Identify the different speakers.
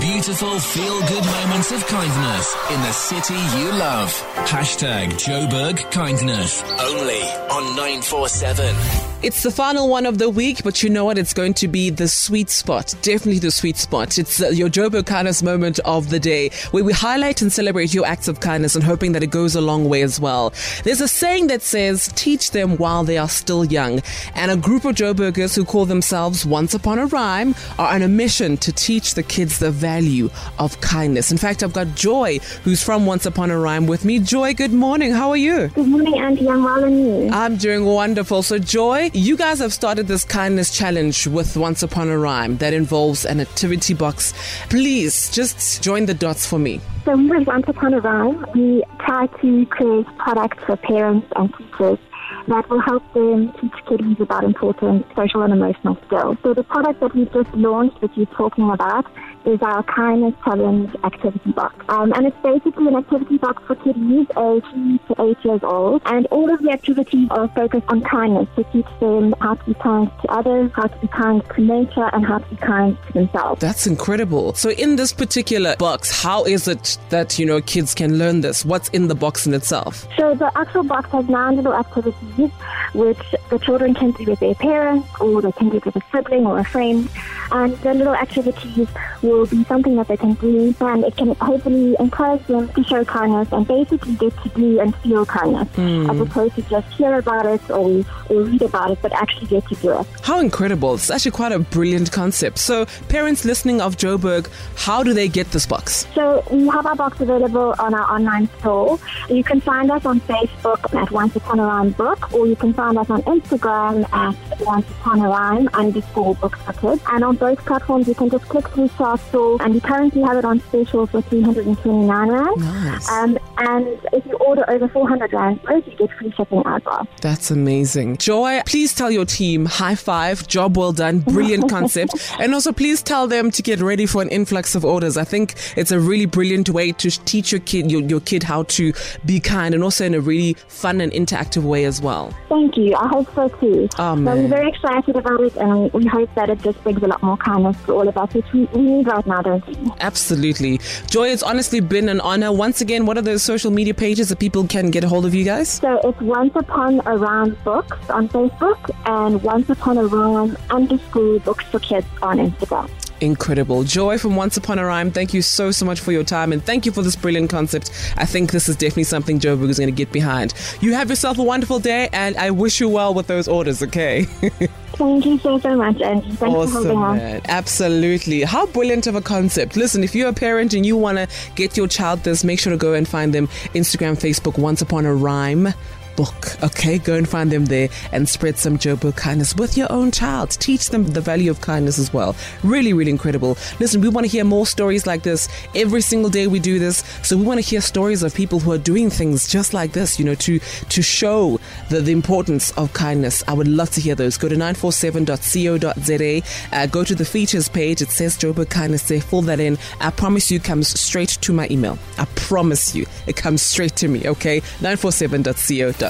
Speaker 1: Beautiful feel good moments of kindness in the city you love. Hashtag Joburg Kindness. Only on 947.
Speaker 2: It's the final one of the week, but you know what? It's going to be the sweet spot. Definitely the sweet spot. It's uh, your Joburg kindness moment of the day, where we highlight and celebrate your acts of kindness and hoping that it goes a long way as well. There's a saying that says, teach them while they are still young. And a group of Joburgers who call themselves Once Upon a Rhyme are on a mission to teach the kids the value of kindness. In fact, I've got Joy, who's from Once Upon a Rhyme with me. Joy, good morning. How are you?
Speaker 3: Good morning, Andy. I'm well and you.
Speaker 2: I'm doing wonderful. So, Joy, you guys have started this kindness challenge with Once Upon a Rhyme that involves an activity box. Please just join the dots for me.
Speaker 3: So with Once Upon a Rhyme, we try to create products for parents and teachers that will help them teach kiddies about important social and emotional skills. So the product that we've just launched, which you're talking about, is our Kindness Challenge activity box. Um, and it's basically an activity box for kiddies aged 3 to 8 years old. And all of the activities are focused on kindness to teach them how to be kind to others, how to be kind to nature, and how to be kind to themselves.
Speaker 2: That's incredible. So, in this particular box, how is it that, you know, kids can learn this? What's in the box in itself?
Speaker 3: So the actual box has nine little activities which the children can do with their parents or they can do with a sibling or a friend. And the little activities will be something that they can do and it can hopefully encourage them to show kindness and basically get to do and feel kindness hmm. as opposed to just hear about it or, or read about it but actually get to do it.
Speaker 2: How incredible. It's actually quite a brilliant concept. So, parents listening of Joburg, how do they get this box?
Speaker 3: So we have our box available on our online store. You can find us on Facebook at Once Upon a Rhyme Book, or you can find us on Instagram at Once Upon a Rhyme underscore books for kids. And on both platforms, you can just click through to our store, and we currently have it on special for 329 rand.
Speaker 2: Nice.
Speaker 3: Um, and if you order over 400 rand, worth, you get free shipping as well.
Speaker 2: That's amazing. Joy, please tell your team high five, job well done, brilliant concept. And also, please tell them to get ready for an influx of orders. I think it's a really brilliant way to teach your kid, your, your kid how to be kind and also in a really fun and interactive way as well.
Speaker 3: Thank you. I hope so too.
Speaker 2: Oh,
Speaker 3: so we're very excited about it, and we hope that it just brings a lot more kindness to all of us, which we, we need right now, don't we?
Speaker 2: Absolutely. Joy, it's honestly been an honor. Once again, what are those social media pages that people can get a hold of you guys?
Speaker 3: So it's Once Upon a Rhyme Books on Facebook and Once Upon a Rhyme underscore Books for Kids on Instagram.
Speaker 2: Incredible. Joy from Once Upon a Rhyme, thank you so, so much for your time and thank you for this brilliant concept. I think this is definitely something Joe Joburg is going to get behind. You have yourself a wonderful day and I wish you well with those orders, okay?
Speaker 3: Thank you so, so much, Angie. Thanks for
Speaker 2: Awesome,
Speaker 3: having us.
Speaker 2: Absolutely. How brilliant of a concept. Listen, if you're a parent and you want to get your child this, make sure to go and find them Instagram, Facebook, Once Upon a Rhyme book. Okay, go and find them there and spread some Joburg kindness with your own child. Teach them the value of kindness as well. Really, really incredible. Listen, we want to hear more stories like this. Every single day we do this. So we want to hear stories of people who are doing things just like this, you know, to to show the, the importance of kindness. I would love to hear those. Go to 947.co.za. Uh, go to the features page. It says Joburg kindness there. Fill that in. I promise you it comes straight to my email. I promise you it comes straight to me, okay? 947.co.za.